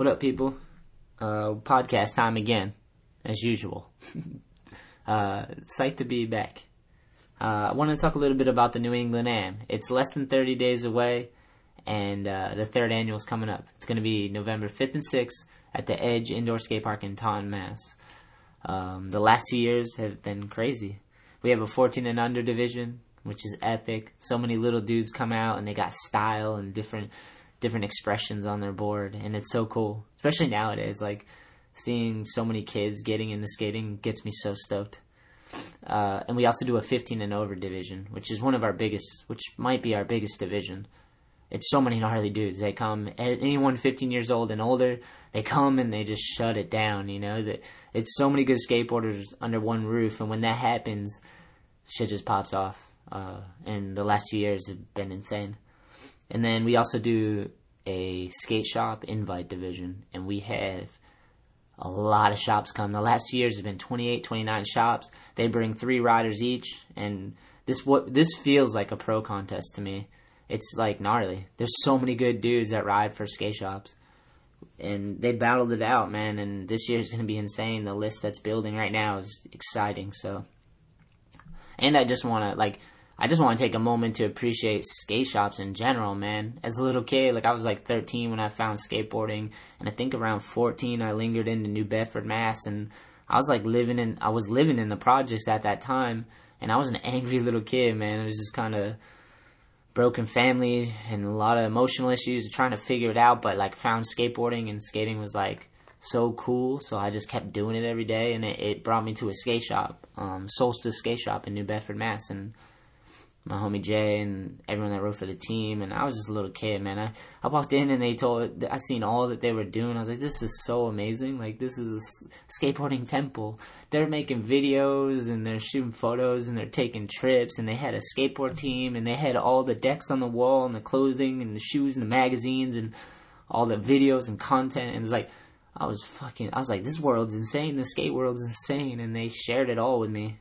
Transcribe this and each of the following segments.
What up, people? Uh, podcast time again, as usual. uh, psyched to be back. Uh, I want to talk a little bit about the New England Am. It's less than 30 days away, and uh, the third annual is coming up. It's going to be November 5th and 6th at the Edge Indoor Skate Park in Taunton, Mass. Um, the last two years have been crazy. We have a 14 and under division, which is epic. So many little dudes come out and they got style and different different expressions on their board, and it's so cool. Especially nowadays, like seeing so many kids getting into skating gets me so stoked. Uh, and we also do a 15 and over division, which is one of our biggest, which might be our biggest division. It's so many gnarly dudes. They come, anyone 15 years old and older, they come and they just shut it down. You know that it's so many good skateboarders under one roof, and when that happens, shit just pops off. Uh, and the last two years have been insane. And then we also do a skate shop invite division, and we have a lot of shops come. The last two years have been 28, 29 shops. They bring three riders each, and this what this feels like a pro contest to me. It's like gnarly. There's so many good dudes that ride for skate shops, and they battled it out, man. And this year's gonna be insane. The list that's building right now is exciting. So, and I just want to like I just want to take a moment to appreciate skate shops in general, man. As a little kid, like I was like 13 when I found skateboarding, and I think around 14 I lingered into New Bedford, Mass, and I was like living in I was living in the projects at that time, and I was an angry little kid, man. It was just kind of broken family and a lot of emotional issues, trying to figure it out, but like found skateboarding and skating was like so cool, so I just kept doing it every day, and it, it brought me to a skate shop, um, Solstice Skate Shop in New Bedford, Mass, and my homie Jay and everyone that wrote for the team, and I was just a little kid, man. I, I walked in and they told I seen all that they were doing. I was like, this is so amazing! Like this is a skateboarding temple. They're making videos and they're shooting photos and they're taking trips and they had a skateboard team and they had all the decks on the wall and the clothing and the shoes and the magazines and all the videos and content and it's like I was fucking I was like this world's insane. The skate world's insane, and they shared it all with me,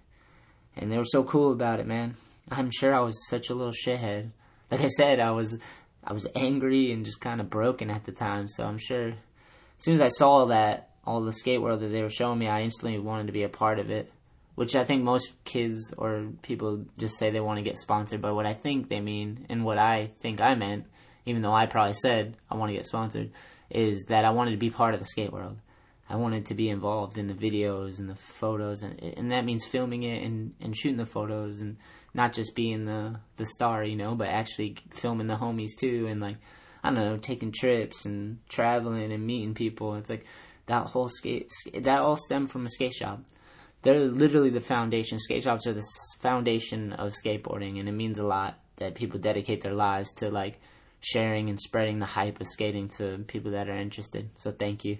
and they were so cool about it, man. I'm sure I was such a little shithead. Like I said, I was I was angry and just kind of broken at the time. So I'm sure as soon as I saw that all the skate world that they were showing me, I instantly wanted to be a part of it. Which I think most kids or people just say they want to get sponsored, but what I think they mean and what I think I meant, even though I probably said I want to get sponsored, is that I wanted to be part of the skate world. I wanted to be involved in the videos and the photos, and and that means filming it and, and shooting the photos and not just being the the star, you know, but actually filming the homies too, and like I don't know, taking trips and traveling and meeting people. It's like that whole skate that all stemmed from a skate shop. They're literally the foundation. Skate shops are the foundation of skateboarding, and it means a lot that people dedicate their lives to like sharing and spreading the hype of skating to people that are interested. So thank you.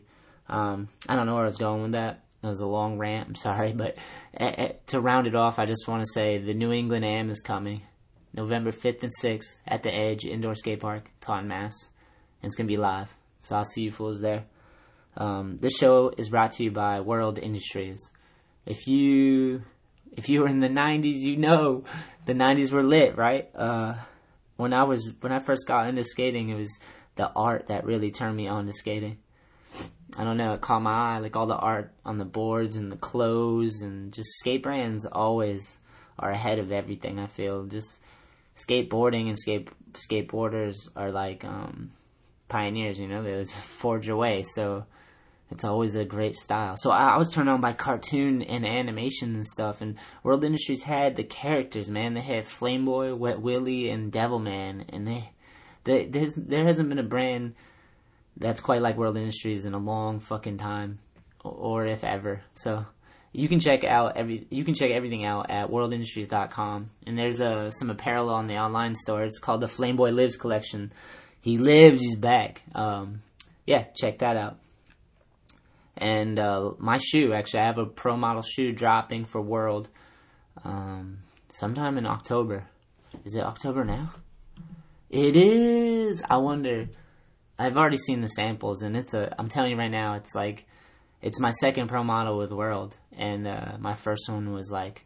Um, I don't know where I was going with that. That was a long rant. I'm sorry, but to round it off, I just want to say the New England Am is coming, November 5th and 6th at the Edge Indoor Skate Park, Taunton, Mass. And it's gonna be live, so I'll see you fools there. Um, this show is brought to you by World Industries. If you if you were in the '90s, you know the '90s were lit, right? Uh, when I was when I first got into skating, it was the art that really turned me on to skating. I don't know, it caught my eye, like all the art on the boards and the clothes and just skate brands always are ahead of everything. I feel just skateboarding and skate skateboarders are like um, pioneers. You know, they forge away. So it's always a great style. So I, I, was turned on by cartoon and animation and stuff. And World Industries had the characters, man. They had Flame Boy, Wet Willie, and Devilman, and they, they there hasn't been a brand that's quite like World Industries in a long fucking time, or if ever. So you can check out every you can check everything out at worldindustries.com and there's a uh, some apparel on the online store. It's called the flameboy lives collection. He lives he's back. Um, yeah check that out. And uh, my shoe actually i have a pro model shoe dropping for world um, sometime in october. Is it october now? It is! I wonder I've already seen the samples, and it's a. I'm telling you right now, it's like, it's my second pro model with World, and uh, my first one was like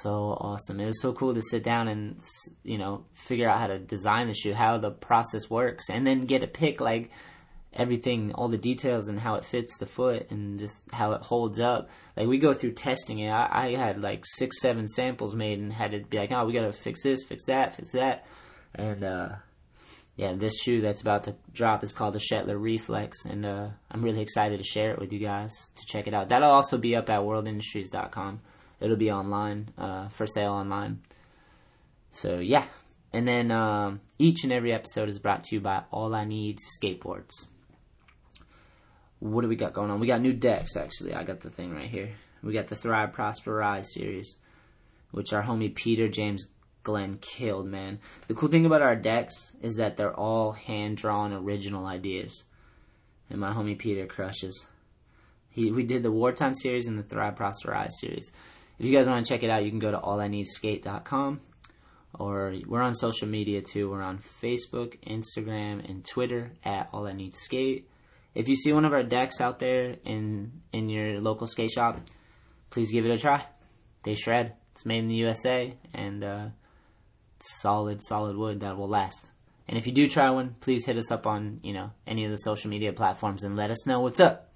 so awesome. It was so cool to sit down and you know figure out how to design the shoe, how the process works, and then get a pick like everything, all the details and how it fits the foot and just how it holds up. Like we go through testing it. I, had like six, seven samples made and had to be like, oh, we gotta fix this, fix that, fix that, and uh, yeah, this shoe that's about to drop is called the Shetler Reflex, and uh, I'm really excited to share it with you guys to check it out. That'll also be up at worldindustries.com. It'll be online uh, for sale online. So yeah, and then um, each and every episode is brought to you by All I Need Skateboards. What do we got going on? We got new decks actually. I got the thing right here. We got the Thrive Prosper Rise series, which our homie Peter James Glenn killed, man. The cool thing about our decks is that they're all hand drawn original ideas. And my homie Peter crushes. He we did the Wartime series and the Thrive Prosper series. If you guys want to check it out, you can go to allineedskate.com or we're on social media too. We're on Facebook, Instagram, and Twitter at All I Need Skate. If you see one of our decks out there in in your local skate shop, please give it a try. They shred. It's made in the USA and uh, solid, solid wood that will last. And if you do try one, please hit us up on you know any of the social media platforms and let us know what's up.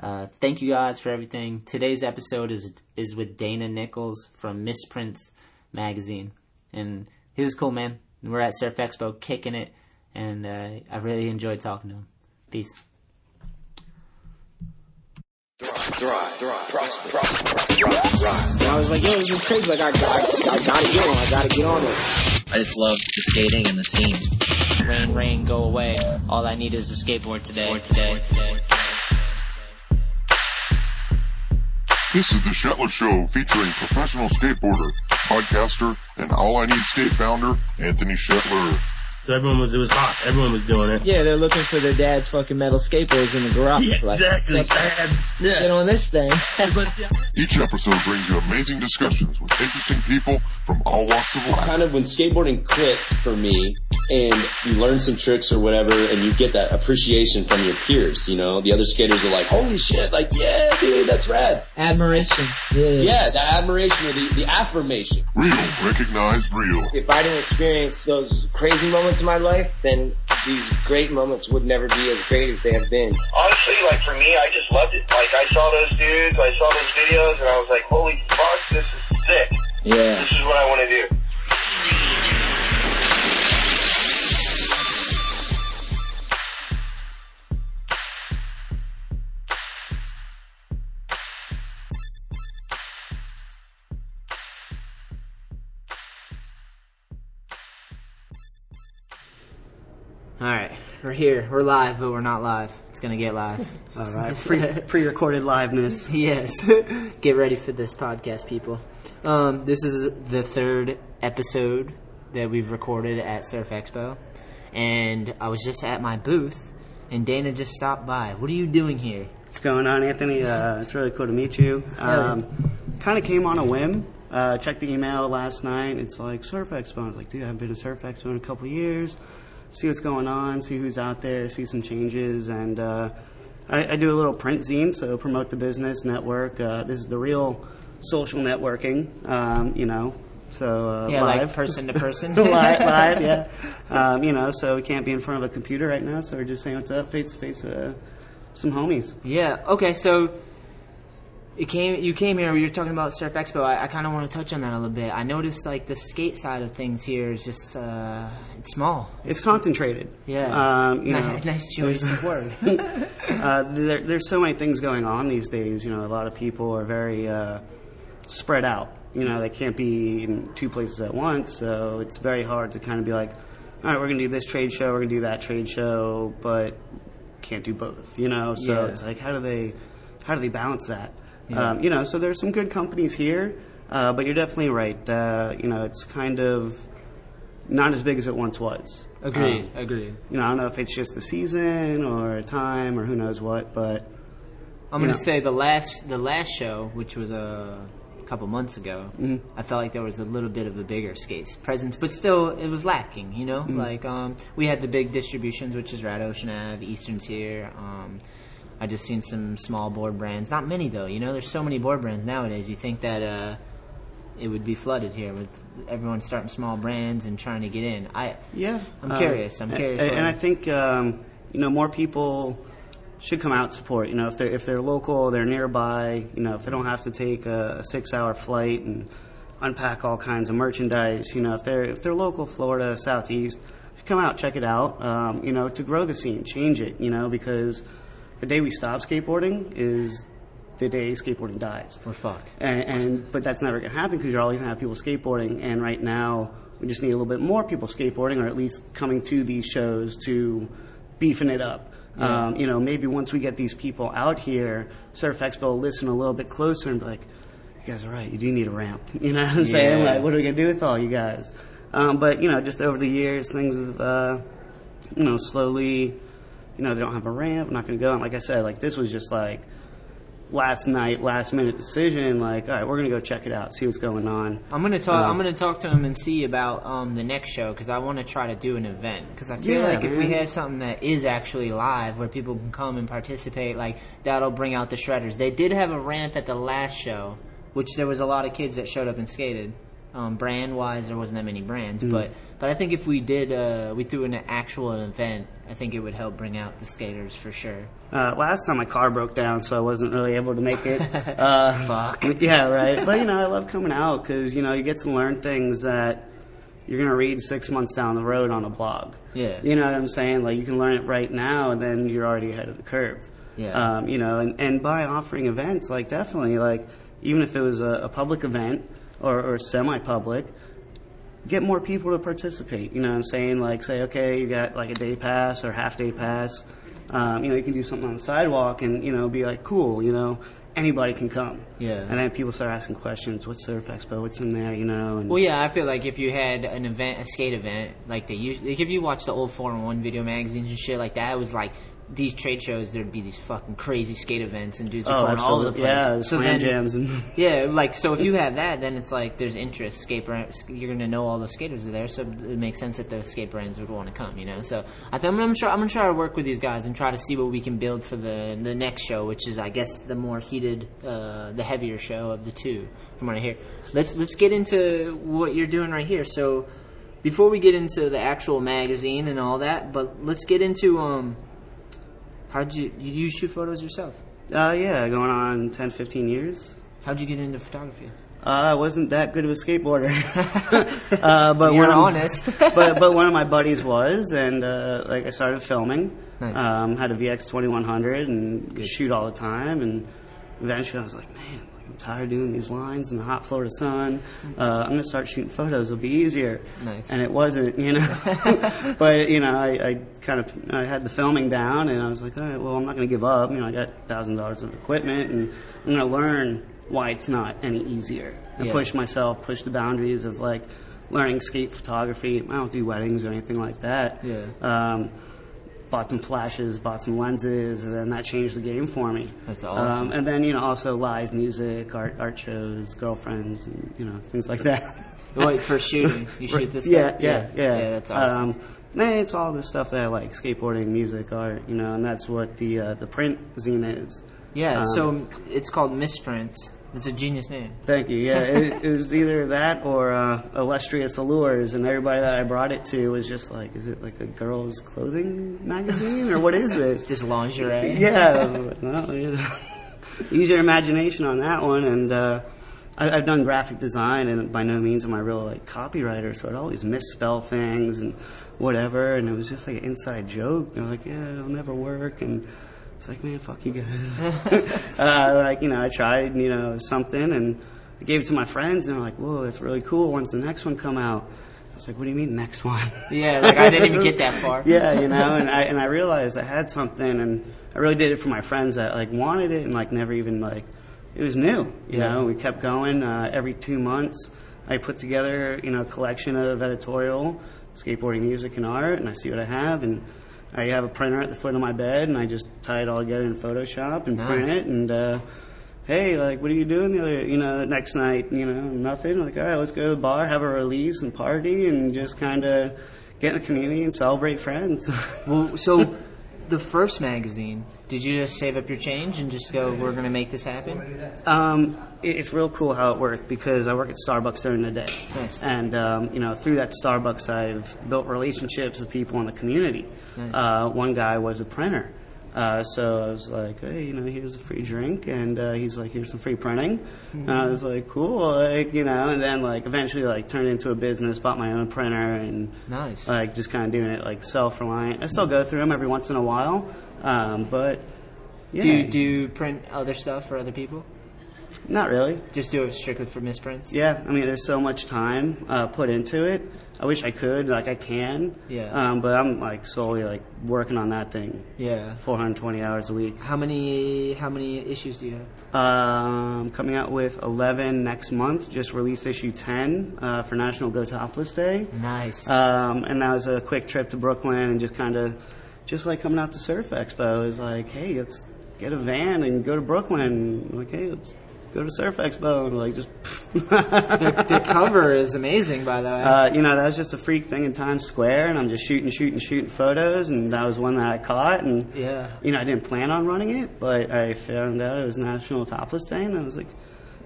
Uh, thank you guys for everything. Today's episode is is with Dana Nichols from Misprints magazine, and he was cool, man. We're at Surf Expo, kicking it, and uh, I really enjoyed talking to him. Peace. Thrive, thrive, prosper, prosper, thrive. And I was like, yo, this is crazy. Like, I, I, I gotta get on. I gotta get on it. I just love the skating and the scene. Rain, rain, go away. All I need is a skateboard today. today. This is the Shetler Show featuring professional skateboarder, podcaster, and All I Need Skate founder, Anthony Shetler. So everyone was, it was hot. Everyone was doing it. Yeah, they're looking for their dad's fucking metal skateboards in the garage. Yeah, like, exactly. let's Sad. Get on this thing. Each episode brings you amazing discussions with interesting people from all walks of life. kind of when skateboarding clicked for me and you learn some tricks or whatever and you get that appreciation from your peers, you know, the other skaters are like, holy shit, like, yeah, dude, that's rad. Admiration. Yeah. Yeah, the admiration or the, the affirmation. Real, recognized real. if I didn't experience those crazy moments in my life, then these great moments would never be as great as they have been. honestly, like for me, I just loved it. Like I saw those dudes, I saw those videos, and I was like, holy fuck, this is sick. Yeah. This is what I want to do. All right, we're here. We're live, but we're not live. It's gonna get live. All right, pre pre-recorded liveness. yes. Get ready for this podcast, people. Um, this is the third episode that we've recorded at Surf Expo, and I was just at my booth, and Dana just stopped by. What are you doing here? What's going on, Anthony? Uh, it's really cool to meet you. Um, kind of came on a whim. Uh, checked the email last night. It's like Surf Expo. I was like, dude, I haven't been to Surf Expo in a couple years. See what's going on. See who's out there. See some changes. And uh, I, I do a little print zine, so promote the business network. Uh, this is the real social networking. Um, you know, so uh, Yeah, live. like person to person. live, live, yeah. Um, you know, so we can't be in front of a computer right now, so we're just saying what's up, face to face, uh, some homies. Yeah. Okay. So it came. You came here. We were talking about Surf Expo. I, I kind of want to touch on that a little bit. I noticed like the skate side of things here is just uh, it's small. It's concentrated. Yeah. Um, you know, nice choice of word. uh, there, there's so many things going on these days. You know, a lot of people are very uh, spread out. You know, they can't be in two places at once, so it's very hard to kind of be like, all right, we're going to do this trade show, we're going to do that trade show, but can't do both. You know, so Yeah. it's like, how do they, how do they balance that? Yeah. Um, you know, so there's some good companies here, uh, but you're definitely right. Uh, you know, it's kind of not as big as it once was. Agreed. Um, agreed. you know, I don't know if it's just the season or time or who knows what, but I'm gonna know. say the last the last show, which was a couple months ago, Mm-hmm. I felt like there was a little bit of a bigger skates presence, but still it was lacking. You Mm-hmm. know, like um, we had the big distributions, which is Red Ocean Ave, Eastern's here. Um, I just seen some small board brands, not many though. You know, there's so many board brands nowadays. You think that uh, it would be flooded here with everyone starting small brands and trying to get in. I yeah, I'm uh, curious. I'm curious a- what- and I think um, you know, more people should come out and support. You know, if they're if they're local, they're nearby. You know, if they don't have to take a, a six-hour flight and unpack all kinds of merchandise. You know, if they're if they're local, Florida, Southeast, come out, check it out. Um, you know, to grow the scene, change it. You know, because the day we stop skateboarding is the day skateboarding dies. We're fucked. And, and but that's never going to happen because you're always going to have people skateboarding. And right now, we just need a little bit more people skateboarding, or at least coming to these shows to beefing it up. Yeah. Um, you know, maybe once we get these people out here, Surf Expo will listen a little bit closer and be like, "You guys are right. You do need a ramp." You know what I'm saying? Like, what are we gonna do with all you guys? Um, but you know, just over the years, things have, uh, you know, slowly, you know, they don't have a ramp. I'm not gonna go. And like I said, like this was just like last night, last minute decision. Like, all right, we're gonna go check it out, see what's going on. I'm gonna talk. Um, I'm gonna talk to him and see about um, the next show because I want to try to do an event because I feel Yeah, like if we have something that is actually live where people can come and participate, like that'll bring out the shredders. They did have a ramp at the last show, which there was a lot of kids that showed up and skated. Um, brand wise, there wasn't that many brands, Mm. but but I think if we did, uh, we threw in an actual event, I think it would help bring out the skaters for sure. Uh, last time my car broke down, so I wasn't really able to make it. Uh, Fuck. Yeah, right. But you know, I love coming out because you know you get to learn things that you're gonna read six months down the road on a blog. Yeah. You know what I'm saying? Like you can learn it right now, and then you're already ahead of the curve. Yeah. Um, you know, and, and by offering events, like definitely, like even if it was a, a public event or, or semi-public, get more people to participate. You know what I'm saying? Like say, okay, you got like a day pass or half day pass. Um, you know, you can do something on the sidewalk and, you know, be like, cool, you know, anybody can come. Yeah. And then people start asking questions, what's Surf Expo, what's in there, you know? And, Well, yeah, I feel like if you had an event, a skate event, like they used, like if you watch the old 411 video magazines and shit like that, it was like these trade shows, there'd be these fucking crazy skate events and dudes are Oh, going all over the absolutely. place. Yeah, So slam then- jams and Yeah, like so if you have that, then it's like there's interest. Skate brands, you're gonna know all the skaters are there, so it makes sense that those skate brands would want to come. You know, so I think I'm gonna try. I'm gonna try to work with these guys and try to see what we can build for the the next show, which is I guess the more heated, uh, the heavier show of the two. From what I hear, let's let's get into what you're doing right here. So before we get into the actual magazine and all that, but let's get into um. How'd you you, you shoot photos yourself? Uh, yeah, going on 10, 15 years. How'd you get into photography? Uh, I wasn't that good of a skateboarder, uh, but You're one of- honest. but but one of my buddies was, and uh, like I started filming. Nice. Um, had a VX 2100 and could shoot all the time, and eventually I was like, man, tired of doing these lines in the hot Florida sun. Uh, I'm gonna start shooting photos. It'll be easier. Nice. And it wasn't, you know. but you know, I, I kind of I had the filming down, and I was like, all right, well, I'm not gonna give up. You know, I got thousand dollars of equipment, and I'm gonna learn why it's not any easier. And Yeah. push myself, push the boundaries of like learning skate photography. I don't do weddings or anything like that. Yeah. Um, bought some flashes, bought some lenses, and then that changed the game for me. That's awesome. Um, and then you know also live music, art art shows, girlfriends, and you know things like that. Wait, for shooting, you shoot this yeah, stuff? yeah, yeah, Yeah, that's awesome. Um, it's all the stuff that I like: skateboarding, music, art. You know, and that's what the uh, the print zine is. Yeah, Um, so it's called Misprints. It's a genius name. Thank you. Yeah, it, it was either that or uh, illustrious allures, and everybody that I brought it to was just like, "Is it like a girls' clothing magazine, or what is this?" Just lingerie. yeah, well, you know, use your imagination on that one. And uh, I, I've done graphic design, and by no means am I real like copywriter, so I'd always misspell things and whatever. And it was just like an inside joke. They're like, "Yeah, it'll never work," and it's like, man, fuck you guys. uh, like, you know, I tried, you know, something and I gave it to my friends and they're like, whoa, that's really cool. When's the next one come out? I was like, what do you mean next one? Yeah, like I didn't even get that far. yeah, you know, and I, and I realized I had something and I really did it for my friends that like wanted it and like never even like, it was new, you Yeah. know, we kept going, uh, every two months I put together, you know, a collection of editorial, skateboarding music and art and I see what I have and I have a printer at the foot of my bed and I just tie it all together in Photoshop and print it and, uh, hey, like, what are you doing the other, you know, next night? You know, nothing. Like, all right, let's go to the bar, have a release and party and just kind of get in the community and celebrate friends. Well, so the first magazine, did you just save up your change and just go, "We're going to make this happen"? Um, it- it's real cool how it worked because I work at Starbucks during the day, Nice. and um, you know through that Starbucks I've built relationships with people in the community. Nice. Uh, one guy was a printer, uh, so I was like, hey, you know, here's a free drink, and uh, he's like, here's some free printing, and I was like, cool, like you know, and then like eventually like turned into a business, bought my own printer, and Nice. like just kind of doing it like self reliant. I still go through them every once in a while, um, but yeah, Do you, do you print other stuff for other people? not really. Just do it strictly for misprints? Yeah, I mean, there's so much time uh, put into it. I wish I could, like I can. Yeah. Um, but I'm like solely like working on that thing. Yeah. 420 hours a week. How many how many issues do you have? Um, coming out with 11 next month. Just released issue 10 uh, for National Go Topless Day. Nice. Um, and that was a quick trip to Brooklyn and just kind of, just like coming out to Surf Expo. Was like, hey, let's get a van and go to Brooklyn. Like, hey, let's go to Surf Expo and like just. the, the cover is amazing, by the way. Uh, you know, that was just a freak thing in Times Square, and I'm just shooting, shooting, shooting photos, and that was one that I caught, and yeah. you know, I didn't plan on running it, but I found out it was National Topless Day, and I was like,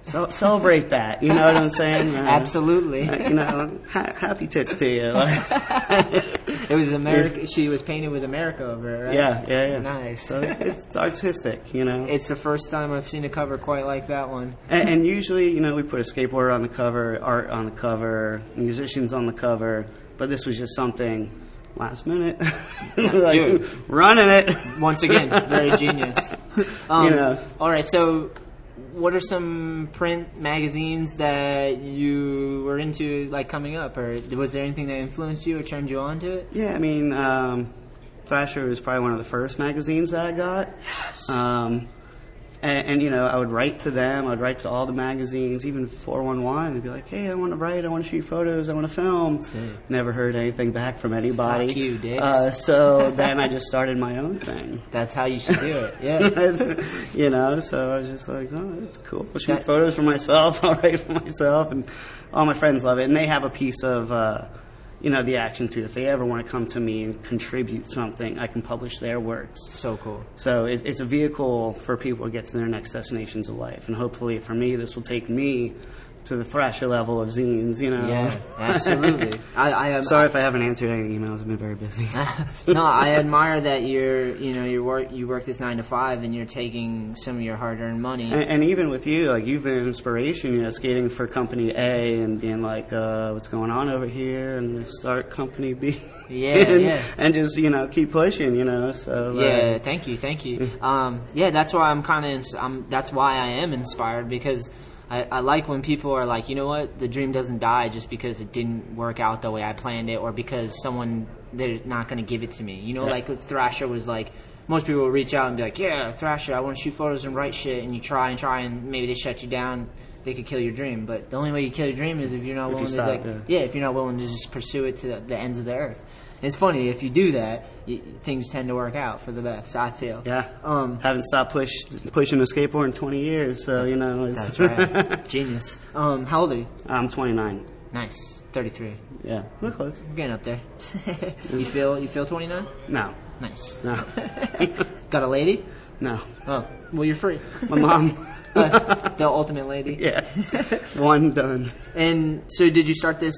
"Ce- celebrate that, you know what I'm saying? Uh, Absolutely. uh, you know, ha- happy tits to you. It was America. She was painted with America over it, right? yeah, yeah, yeah. Nice. So it's, it's artistic, you know. It's the first time I've seen a cover quite like that one. And, and usually, you know, we put a skateboarder on the cover, art on the cover, musicians on the cover, but this was just something last minute. like, dude. running it. Once again, very genius. Um, You know. All right, so what are some print magazines that you were into, like coming up, or was there anything that influenced you or turned you on to it? Yeah, I mean, um, Thrasher was probably one of the first magazines that I got. Yes. Um, and, and, you know, I would write to them. I'd write to all the magazines, even 411. I'd be like, hey, I want to write. I want to shoot photos. I want to film. Never heard anything back from anybody. Fuck you, dicks. Uh, so then I just started my own thing. That's how you should do it. Yeah. you know, so I was just like, oh, that's cool. I'll shoot That- photos for myself. I'll write for myself, and all my friends love it. And they have a piece of, uh, you know, the action too. If they ever want to come to me and contribute something, I can publish their works. so cool. So it, it's a vehicle for people to get to their next destinations of life, and hopefully for me, this will take me to the Thrasher level of zines. You know. Yeah, absolutely. I, I am Sorry if I haven't answered any emails. I've been very busy. no, I admire that you're, you know, you work, you work this nine to five, and you're taking some of your hard-earned money. And, and even with you, like you've been an inspiration, you know, skating for Company A and being like, uh, what's going on over here, and start Company B. Yeah, and, yeah. And just you know keep pushing, you know. So Yeah, uh, thank you, thank you. Um, yeah, that's why I'm kind of. I'm. That's why I am inspired because I, I like when people are like, you know what, the dream doesn't die just because it didn't work out the way I planned it, or because someone they're not going to give it to me. You know, Yeah. like Thrasher was like. Most people will reach out and be like, "Yeah, Thrasher, I want to shoot photos and write shit," and you try and try, and maybe they shut you down. They could kill your dream, but the only way you kill your dream is if you're not If you willing stop, to, like, yeah. yeah, if you're not willing to just pursue it to the, the ends of the earth. It's funny if you do that, y things tend to work out for the best. I feel. yeah. Um, Haven't stopped push pushing a skateboard in 20 years, so you know. It's, That's right. Genius. Um, how old are you? I'm 29. Nice. Thirty-three. Yeah, we're close. We're getting up there. you feel you feel twenty-nine? No, Nice. no, Got a lady? no. Oh, well, you're free. My mom. Uh, the ultimate lady. yeah, one done. And so, did you start this?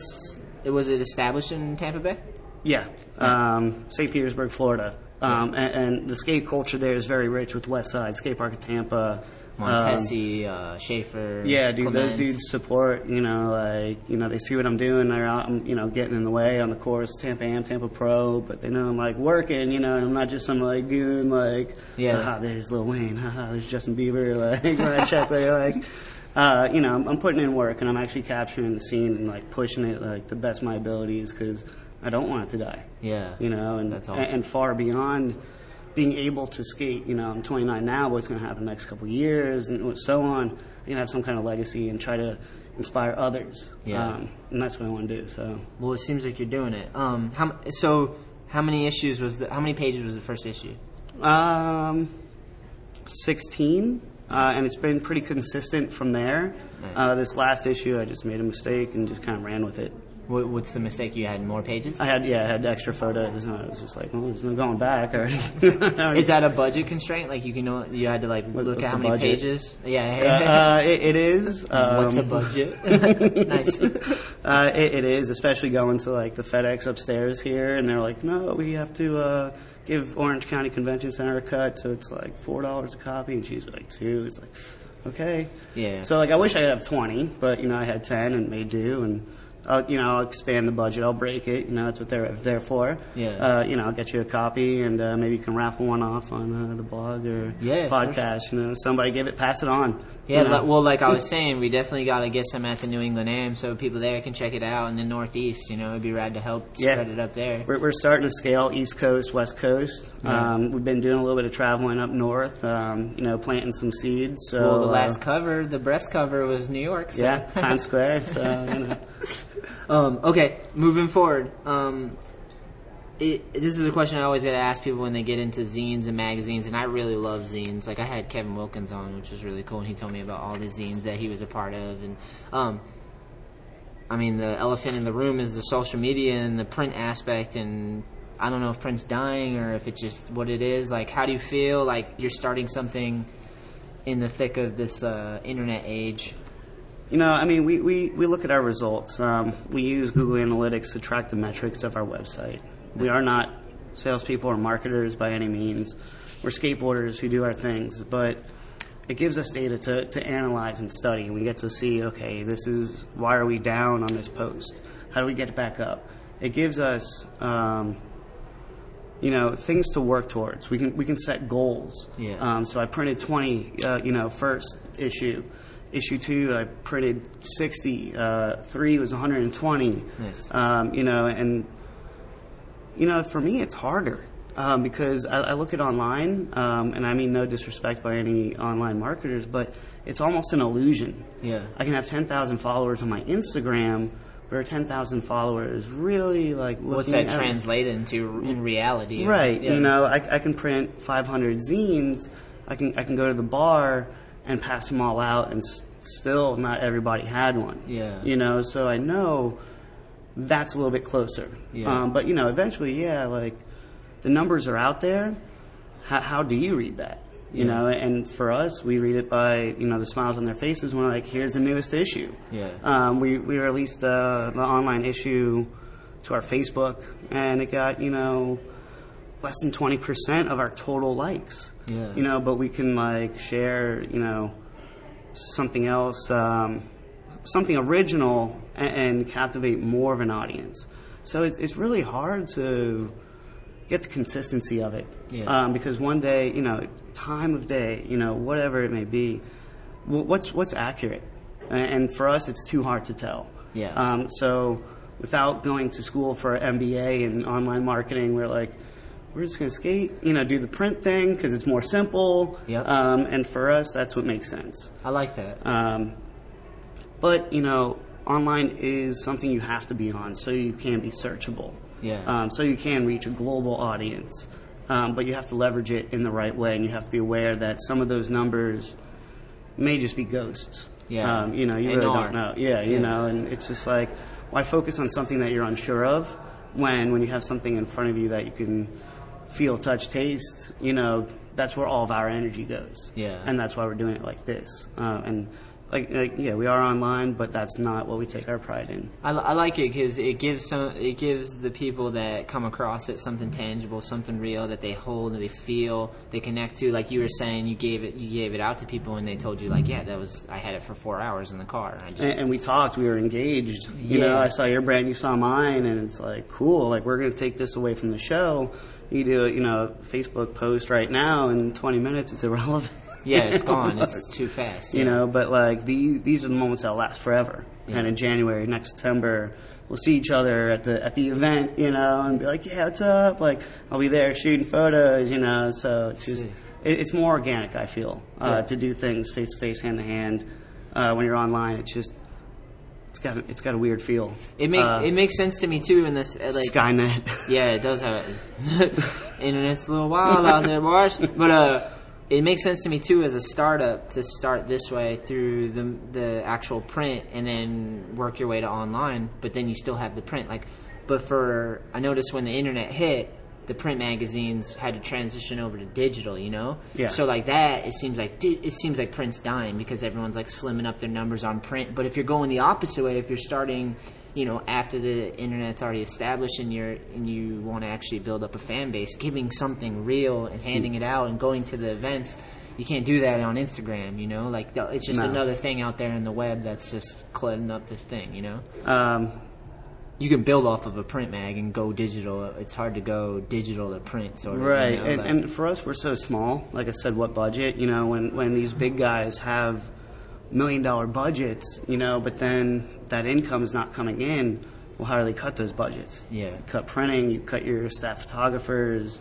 Was it established in Tampa Bay? Yeah, um, St. Petersburg, Florida. Um, and, and the skate culture there is very rich with West Side, Skate Park of Tampa. um, Montesi, uh, Schaefer. yeah, dude, Clements. those dudes support, you know, like, you know, they see what I'm doing. They're out, I'm, you know, getting in the way on the course, Tampa Am, Tampa Pro, but they know I'm, like, working, you know, and I'm not just some, like, goon, like, Yeah. haha, there's Lil Wayne, haha, there's Justin Bieber, like, when I check, they're like, uh, you know, I'm, I'm putting in work and I'm actually capturing the scene and, like, pushing it, like, the best of my abilities because I don't want it to die Yeah. you know, and, That's awesome. and, and far beyond being able to skate. You know, I'm 29 now. What's going to happen the next couple of years, and so on. I'm gonna have some kind of legacy and try to inspire others. Yeah. um, and that's what I want to do. So, Well, it seems like you're doing it. Um, how so? How many issues was the? How many pages was the first issue? um, 16, uh, and it's been pretty consistent from there. Nice. Uh, this last issue, I just made a mistake and just kind of ran with it. What, what's the mistake? You had more pages? I had yeah, I had extra photos, and I was just like, well, there's no going back. Or Is that a budget constraint? Like you can know you had to like What- look at how many budget? pages? Yeah. uh, it, it is. Um, What's a budget? nice. Uh, it, it is, especially going to like the FedEx upstairs here, and they're like, no, we have to uh, give Orange County Convention Center a cut, so it's like four dollars a copy, and she's like two. It's like, okay. Yeah. So like, I wish I could have twenty, but you know, I had ten and made do, and. I'll, you know, I'll expand the budget. I'll break it. You know, that's what they're there for. Yeah. Uh, you know, I'll get you a copy, and uh, maybe you can raffle one off on uh, the blog or Yeah, podcast. You know, somebody give it, pass it on. Yeah, you know? well, like I was saying, we definitely got to get some at the New England Am so people there can check it out in the Northeast. You know, it'd be rad to help Yeah. spread it up there. We're, we're starting to scale East Coast, West Coast. Yeah. Um, we've been doing a little bit of traveling up north, um, you know, planting some seeds. So, well, the uh, last cover, the breast cover, was New York. So. yeah, Times Square. So, you know. Um, okay, moving forward. Um, it, this is a question I always got to ask people when they get into zines and magazines, and I really love zines. Like I had Kevin Wilkins on, which was really cool, and he told me about all the zines that he was a part of. And um, I mean, the elephant in the room is the social media and the print aspect, and I don't know if print's dying or if it's just what it is. Like, how do you feel like you're starting something in the thick of this uh, internet age? You know, I mean, we, we, we look at our results. Um, we use Google Analytics to track the metrics of our website. We are not salespeople or marketers by any means. We're skateboarders who do our things, but it gives us data to, to analyze and study. We get to see, okay, this is why are we down on this post? How do we get it back up? It gives us, um, you know, things to work towards. We can we can set goals. Yeah. Um, so I printed 20, uh, you know, first issue. Issue two, I printed 60. Uh, three was 120. Nice. Um, you know, and you know, for me, it's harder um, because I, I look at online, um, and I mean no disrespect by any online marketers, but it's almost an illusion. Yeah. I can have 10,000 followers on my Instagram, but 10,000 followers really like looking What's that at translate into in reality? Right. Yeah. You know, I, I can print 500 zines. I can I can go to the bar and pass them all out, and still not everybody had one. Yeah. You know, so I know that's a little bit closer. Yeah. Um, but you know, eventually, yeah, like the numbers are out there. How, how do you read that? You Yeah. know, and for us, we read it by you know the smiles on their faces when we're like, here's the newest issue. Yeah. Um, we we released the the online issue to our Facebook, and it got you know less than twenty percent of our total likes. Yeah. You know, but we can like share you know something else, um, something original, and, and captivate more of an audience. So it's it's really hard to get the consistency of it. Yeah. Um, because one day, you know, time of day, you know, whatever it may be, what's what's accurate, and, for us, it's too hard to tell. Yeah. Um, so without going to school for an MBA and online marketing, we're like, we're just gonna skate, you know, do the print thing because it's more simple. Yep. Um, and for us, that's what makes sense. I like that. Um, but you know, online is something you have to be on so you can be searchable. Yeah. Um, so you can reach a global audience, um, but you have to leverage it in the right way, and you have to be aware that some of those numbers may just be ghosts. Yeah. Um, you know, you And really are. don't know. Yeah, you Yeah. know, and it's just like, why focus on something that you're unsure of when when you have something in front of you that you can feel, touch, taste. You know, that's where all of our energy goes. Yeah. And that's why we're doing it like this. Uh, and like, like, yeah, we are online, but that's not what we take our pride in. I, I like it because it gives some it gives the people that come across it something tangible, something real that they hold and they feel, they connect to. Like you were saying, you gave it you gave it out to people and they told you like, yeah, that was I had it for four hours in the car. I just, and, and we talked. We were engaged. You Yeah. know, I saw your brand, you saw mine, and it's like cool. Like we're gonna take this away from the show. You do, a, you know, a Facebook post right now, in 20 minutes, it's irrelevant. yeah, it's gone. It's too fast. you yeah. know, but like these, these are the moments that last forever. Yeah. And in January, next September, we'll see each other at the at the event, you know, and be like, yeah, what's up? Like I'll be there shooting photos, you know. So it's just it, it's more organic. I feel uh, Yeah. to do things face to face, hand to hand. Uh, when you're online, it's just it's got a, it's got a weird feel. It make Uh, it makes sense to me too in this uh, like Skynet. Yeah, it does have it. Internet's a little wild out there, boys. But uh, it makes sense to me too as a startup to start this way through the the actual print and then work your way to online. But then you still have the print. Like, but for I noticed when the internet hit, the print magazines had to transition over to digital. You know, Yeah. So like that, it seems like it seems like print's dying because everyone's like slimming up their numbers on print. But if you're going the opposite way, if you're starting, you know, after the internet's already established and you're and you want to actually build up a fan base, giving something real and handing it out and going to the events. You can't do that on Instagram, you know. Like it's just No. another thing out there in the web that's just clutting up the thing, you know. Um, You can build off of a print mag and go digital. It's hard to go digital to print, sort of. you Right, know, and, like- and for us, we're so small. Like I said, what budget? You know, when when these big guys have million dollar budgets, you know, but then that income is not coming in. Well, how do they cut those budgets? Yeah. You cut printing, you cut your staff photographers.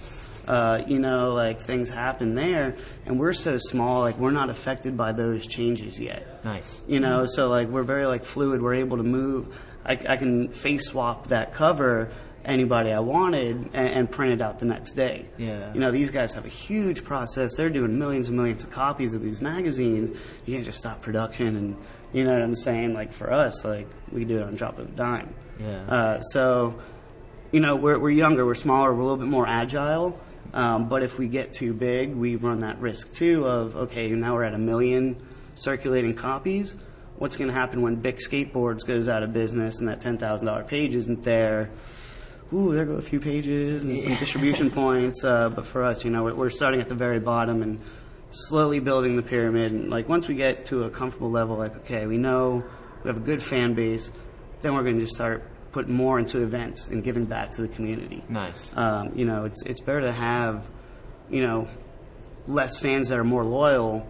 Uh, you know, like things happen there, and we're so small. Like we're not affected by those changes yet. nice. You know, so like we're very like fluid. We're able to move. I, I can face swap that cover anybody I wanted and, and print it out the next day. Yeah. You know, these guys have a huge process. They're doing millions and millions of copies of these magazines. You can't just stop production and you know what I'm saying. Like for us, like we do it on drop of a dime. Yeah. Uh, so, you know, we're we're younger, we're smaller, we're a little bit more agile. Um, but if we get too big, we run that risk too of okay, now we're at a million circulating copies. What's going to happen when Bic Skateboards goes out of business and that ten thousand dollar page isn't there? Ooh, there go a few pages and some distribution points. Uh, but for us, you know, we're- we're starting at the very bottom and slowly building the pyramid. And like once we get to a comfortable level, like okay, we know we have a good fan base, then we're going to just start putting more into events and giving back to the community. Nice. Um, you know, it's it's better to have, you know, less fans that are more loyal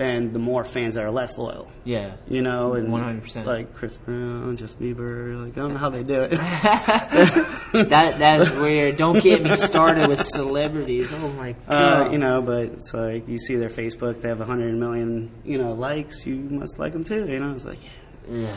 than the more fans that are less loyal. Yeah. You know, and 100%. like Chris Brown, Justin Bieber, like I don't know how they do it. that that's weird. Don't get me started with celebrities. Oh my god. Uh, you know, but it's like you see their Facebook, they have 100 million, you know, likes. You must like them too. You know, it's like, Ugh,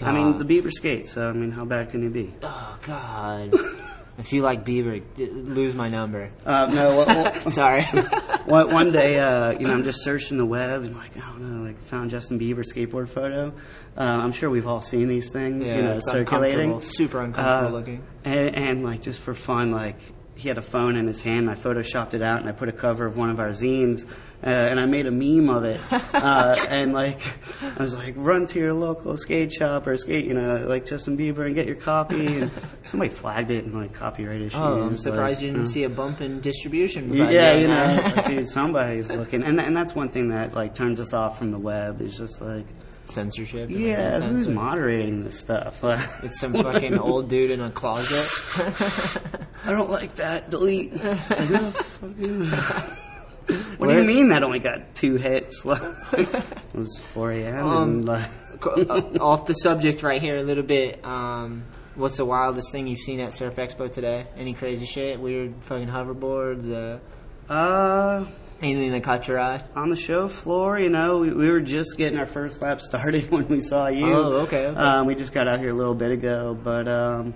I mean, the Bieber skates. So I mean, how bad can you be? Oh God. if you like Bieber, lose my number. Uh, no, what, what, Sorry. one, one day, uh, you know, I'm just searching the web and like, I don't know, like found Justin Bieber skateboard photo. Uh, I'm sure we've all seen these things, Yeah, you know, circulating. uncomfortable, super uncomfortable Uh, looking. And, and like just for fun, like he had a phone in his hand. I photoshopped it out and I put a cover of one of our zines, uh, and I made a meme of it. uh, and like I was like, run to your local skate shop or skate, you know, like Justin Bieber and get your copy. And somebody flagged it and like copyright issues. Oh, I'm like, surprised you didn't know. see a bump in distribution. Yeah, yeah, you know, dude, somebody's looking, and and that's one thing that like turns us off from the web. Is just like, censorship. yeah, who's moderating this stuff? It's some fucking old dude in a closet. I don't like that. Delete. Like, what do you mean that only got two hits? it was 4 a.m. Um, like, Uh, Off the subject right here a little bit. Um, what's the wildest thing you've seen at Surf Expo today? Any crazy shit? Weird fucking hoverboards? Uh, uh, anything that caught your eye? on the show floor, you know, we, we were just getting our first lap started when we saw you. Oh, okay, okay. Um, we just got out here a little bit ago, but um,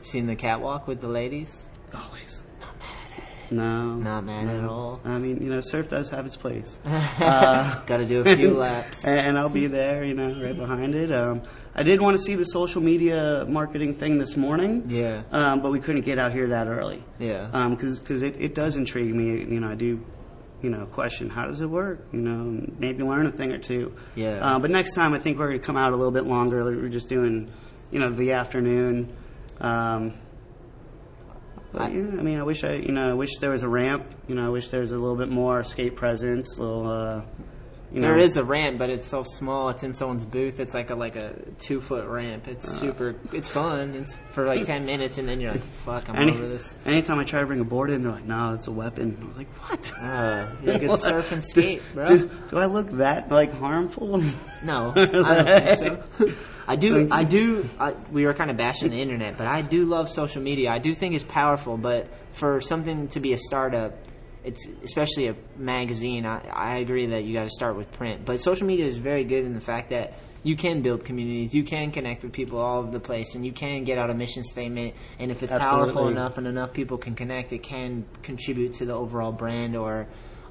Seen the catwalk with the ladies? always. Not. No. Not mad at all. I mean, you know, surf does have its place. Uh, Got to do a few laps. and, I'll be there, you know, right behind it. Um, I did want to see the social media marketing thing this morning. Yeah. Um, but we couldn't get out here that early. Yeah. Because cause it, it does intrigue me. You know, I do, you know, question how does it work? You know, maybe learn a thing or two. Yeah. Uh, but next time, I think we're going to come out a little bit longer. We're just doing, you know, the afternoon. Um, but I- yeah, I mean, I wish I, you know, I wish there was a ramp. You know, I wish there was a little bit more skate presence. A little, uh, you know, There is a ramp, but it's so small. It's in someone's booth. It's like a like a two foot ramp. It's Uh. super. It's fun. It's for like ten minutes, and then you're like, "Fuck, I'm Any, over this." anytime I try to bring a board in, they're like, "No, it's a weapon." I'm like, "What? Uh, you're a good What? surf and skate, bro. Do, do I look that like harmful? No, I don't think so. I do, I do. I, we were kind of bashing the internet, but I do love social media. I do think it's powerful, but for something to be a startup, it's especially a magazine. I, I agree that you got to start with print, but social media is very good in the fact that you can build communities, you can connect with people all over the place, and you can get out a mission statement. And if it's powerful enough and enough people can connect, it can contribute to the overall brand or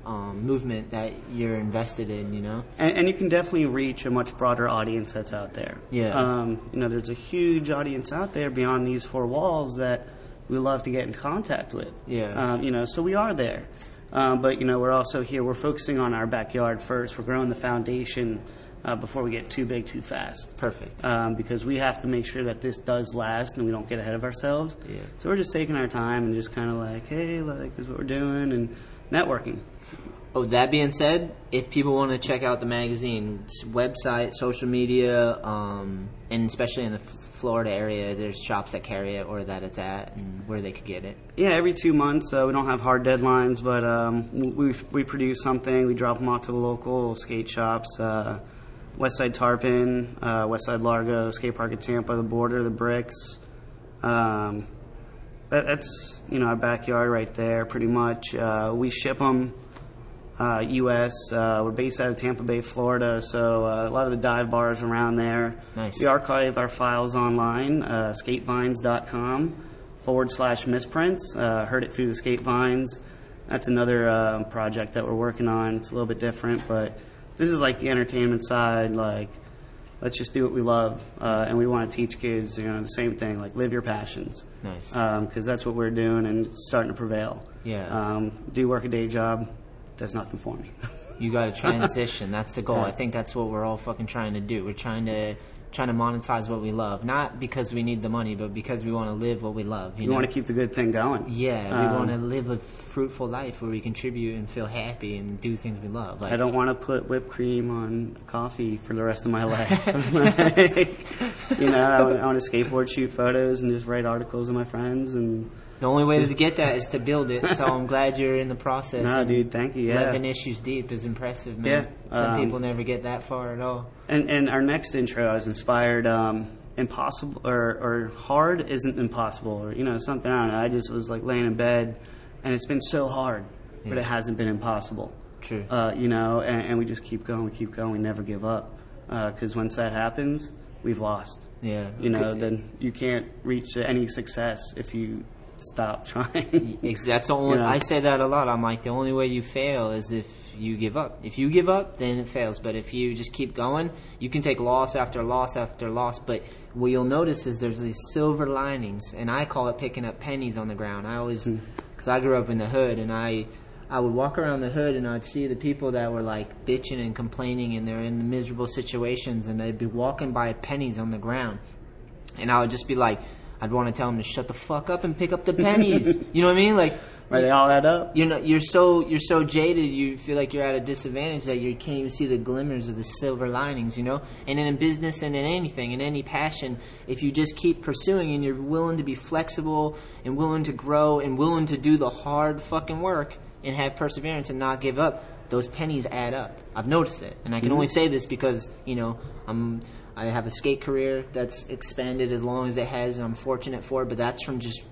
um, movement that you're invested in. You know. And, and you can definitely reach a much broader audience that's out there. Yeah. Um, you know, there's a huge audience out there beyond these four walls that we love to get in contact with. Yeah. Um, you know, so we are there. Um, but, you know, we're also here, we're focusing on our backyard first. We're growing the foundation uh, before we get too big too fast. Perfect. Um, because we have to make sure that this does last and we don't get ahead of ourselves. Yeah. So we're just taking our time and just kind of like, hey, like, this is what we're doing and networking. Oh, that being said, if people want to check out the magazine website, social media, um, and especially in the Florida area, there's shops that carry it or that it's at, and where they could get it. Yeah, every two months. Uh, we don't have hard deadlines, but um, we we produce something. We drop them off to the local skate shops. Uh, Westside Tarpon, uh, Westside Largo, Skate Park at Tampa, the Border, the Bricks. Um, that, that's you know our backyard right there, pretty much. Uh, we ship them. Uh, U.S. Uh, we're based out of Tampa Bay, Florida, so uh, a lot of the dive bars around there. Nice. We archive our files online, uh, skatevines.com forward slash misprints. Uh, heard it through the Skate Vines. That's another uh, project that we're working on. It's a little bit different, but this is like the entertainment side. Like, let's just do what we love, uh, and we want to teach kids, you know, the same thing. Like, live your passions. Nice. Because that's what we're doing, and it's starting to prevail. Yeah. Um, do work a day job. Does nothing for me. You got to transition. That's the goal. Yeah. I think that's what we're all fucking trying to do. We're trying to trying to monetize what we love, not because we need the money, but because we want to live what we love. You we want to keep the good thing going. Yeah, we Um, want to live a fruitful life where we contribute and feel happy and do things we love. Like I don't want to put whipped cream on coffee for the rest of my life. Like, you know, I, I want to skateboard, shoot photos, and just write articles with my friends. And The only way to get that is to build it. So I'm glad you're in the process. no, dude, thank you. Yeah. Eleven issues deep is impressive, man. Yeah, Some um, people never get that far at all. And and our next intro, I was inspired. Um, impossible or or hard isn't impossible, or you know something. I don't know. I just was like laying in bed, and it's been so hard, but it hasn't been impossible. True. Uh, you know, and, and we just keep going, we keep going, we never give up. Because once that happens, we've lost. Yeah. You know, then you can't reach any success if you stop trying. That's the only. You know? I say that a lot. I'm like, the only way you fail is if you give up. If you give up, then it fails. But if you just keep going, you can take loss after loss after loss. But what you'll notice is there's these silver linings, and I call it picking up pennies on the ground. I always, Hmm. because I grew up in the hood, and I. I would walk around the hood and I'd see the people that were like bitching and complaining and they're in miserable situations and they'd be walking by pennies on the ground. And I would just be like, I'd want to tell them to shut the fuck up and pick up the pennies. you know what I mean? Like, Where they all add up. you're not, you're so you're so jaded. You feel like you're at a disadvantage that you can't even see the glimmers of the silver linings. You know, and in business and in anything, in any passion, if you just keep pursuing and you're willing to be flexible and willing to grow and willing to do the hard fucking work and have perseverance and not give up, those pennies add up. I've noticed it, and I can mm-hmm. only say this because you know I'm. I have a skate career that's expanded as long as it has, and I'm fortunate for it. But that's from just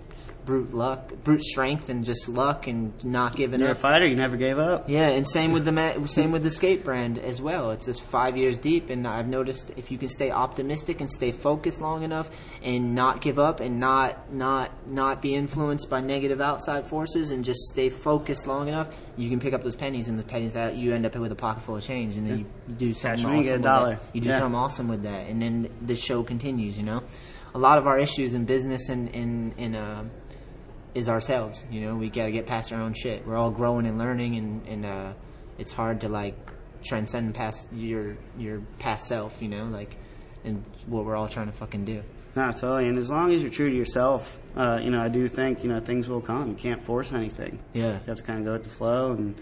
brute luck, brute strength, and just luck, and not giving up. You're a fighter. You never gave up. Yeah, and same with the ma- same with the skate brand as well. It's just five years deep, and I've noticed if you can stay optimistic and stay focused long enough, and not give up, and not not not be influenced by negative outside forces, and just stay focused long enough, you can pick up those pennies, and the pennies that you end up with a pocket full of change, and then you, you do something Cash me, awesome. get a dollar. that. You do Yeah. something awesome with that, and then the show continues. You know, a lot of our issues in business and in in uh, is ourselves. You know, we gotta get past our own shit. We're all growing and learning, and and uh, it's hard to like transcend past your your past self. You know, like and what we're all trying to fucking do. No, totally. And as long as you're true to yourself, uh, you know, I do think you know things will come. You can't force anything. Yeah. You have to kind of go with the flow, and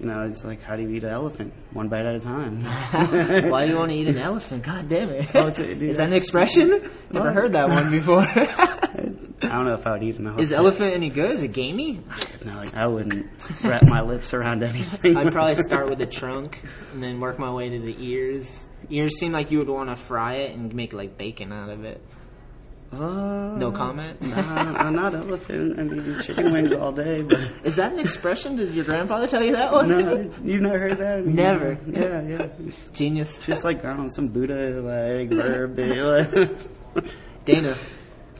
you know, it's like how do you eat an elephant? One bite at a time. Why do you want to eat an elephant? God damn it! Oh, it's a- dude, is that an expression? Never heard that one before. I don't know if I would eat an elephant. is elephant any good? Is it gamey? No, like, I wouldn't wrap my lips around anything. I'd probably start with the trunk and then work my way to the ears. Ears seem like you would want to fry it and make like bacon out of it. Uh, No comment. Nah, I'm not elephant. I mean, chicken wings all day, but Is that an expression? Did your grandfather tell you that one? no, you've never heard that? Never. Yeah, yeah. It's Genius. just like I don't know, some Buddha like verb. like- Dana,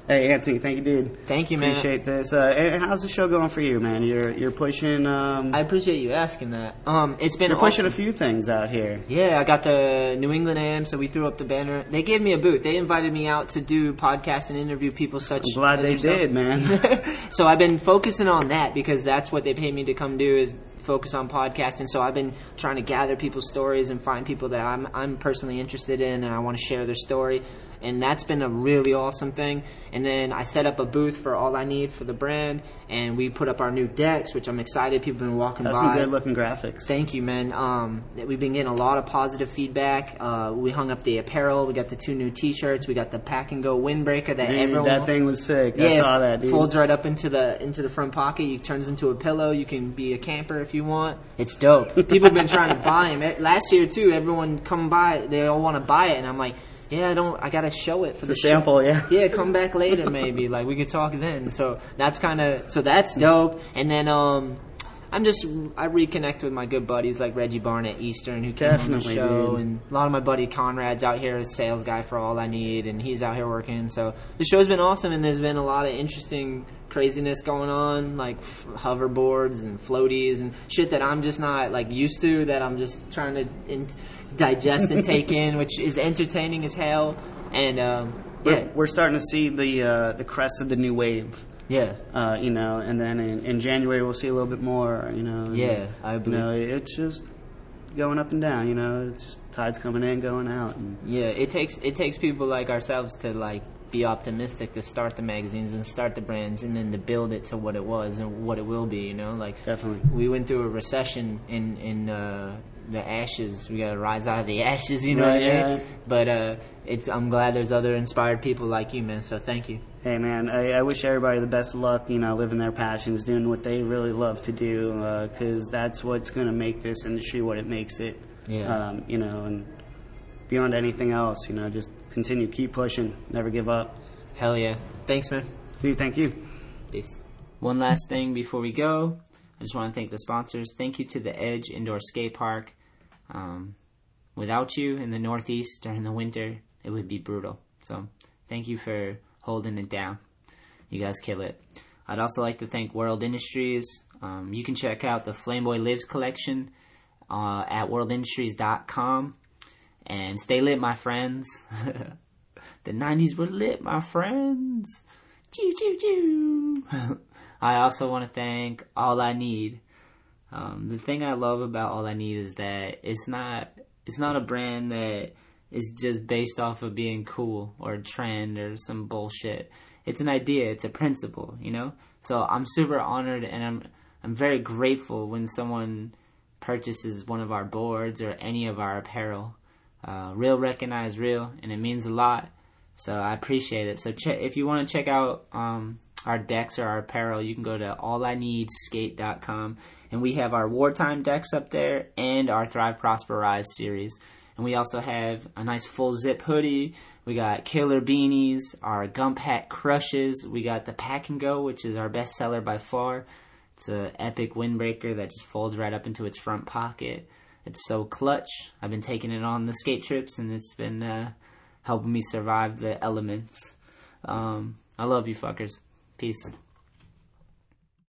Hey Anthony, thank you, dude. Thank you, man. Appreciate this. Uh, and how's the show going for you, man? You're you're pushing. Um, I appreciate you asking that. Um, it's been you're pushing awesome. a few things out here. Yeah, I got the New England AM, so we threw up the banner. They gave me a booth. They invited me out to do podcasts and interview people such. I'm glad as they yourself. did, man. so I've been focusing on that because that's what they paid me to come do is focus on podcasting. So I've been trying to gather people's stories and find people that I'm I'm personally interested in and I want to share their story. And that's been a really awesome thing. And then I set up a booth for all I need for the brand, and we put up our new decks, which I'm excited. People have been walking That's by. some good looking graphics. Thank you, man. Um, we've been getting a lot of positive feedback. Uh, we hung up the apparel. We got the two new T-shirts. We got the pack and go windbreaker that Dude, everyone. that thing was sick. I yeah, saw that, dude. folds right up into the into the front pocket. You turns into a pillow. You can be a camper if you want. It's dope. People have been trying to buy them last year too. Everyone come by. They all want to buy it, and I'm like. Yeah, I don't. I gotta show it for the It's a sample, show. yeah. Yeah, come back later maybe. Like we could talk then. So that's kind of so that's dope. And then um, I'm just I reconnect with my good buddies like Reggie Barnett Eastern who came Definitely, on the show, dude. and a lot of my buddy Conrad's out here as sales guy for all I need, and he's out here working. So the show's been awesome, and there's been a lot of interesting craziness going on, like f- hoverboards and floaties and shit that I'm just not like used to. That I'm just trying to in- digest and take in, which is entertaining as hell. And um, We're, yeah, we're starting to see the uh, the crest of the new wave. yeah. Uh, you know, and then in, in January we'll see a little bit more. You know. and, Yeah, I You know, it's just going up and down. You know, it's just tides coming in, going out. And Yeah, it takes it takes people like ourselves to like be optimistic to start the magazines and start the brands and then to build it to what it was and what it will be. You know, like Definitely. we went through a recession in in uh, the ashes. We got to rise out of the ashes. You know Right, what I mean? yeah. But uh, it's I'm glad there's other inspired people like you, man. So thank you. Hey man, I, I wish everybody the best of luck. You know, living their passions, doing what they really love to do, because that's what's going to make this industry what it makes it. Yeah. Um, you know, and beyond anything else, you know, just continue, keep pushing, never give up. Hell yeah. Thanks, man. Dude, thank you. Peace. One last thing before we go, I just want to thank the sponsors. Thank you to the Edge Indoor Skate Park. Um, without you in the Northeast during the winter, it would be brutal. So, thank you for holding it down. You guys kill it. I'd also like to thank World Industries. Um, you can check out the Flameboy Lives collection uh, at worldindustries.com. And stay lit, my friends. the 90s were lit, my friends. Choo choo choo. I also want to thank All I Need. Um, the thing I love about All I Need is that it's not it's not a brand that is just based off of being cool or a trend or some bullshit. It's an idea. It's a principle. You know. So I'm super honored and I'm I'm very grateful when someone purchases one of our boards or any of our apparel. Uh, real recognize real, and it means a lot. So I appreciate it. So che- if you want to check out um, our decks or our apparel, you can go to allineedskate.com. And we have our wartime decks up there and our Thrive Prosper Rise series. And we also have a nice full zip hoodie. We got killer beanies, our gump hat crushes. We got the pack and go, which is our best seller by far. It's a epic windbreaker that just folds right up into its front pocket. It's so clutch. I've been taking it on the skate trips, and it's been uh, helping me survive the elements. Um, I love you fuckers. Peace.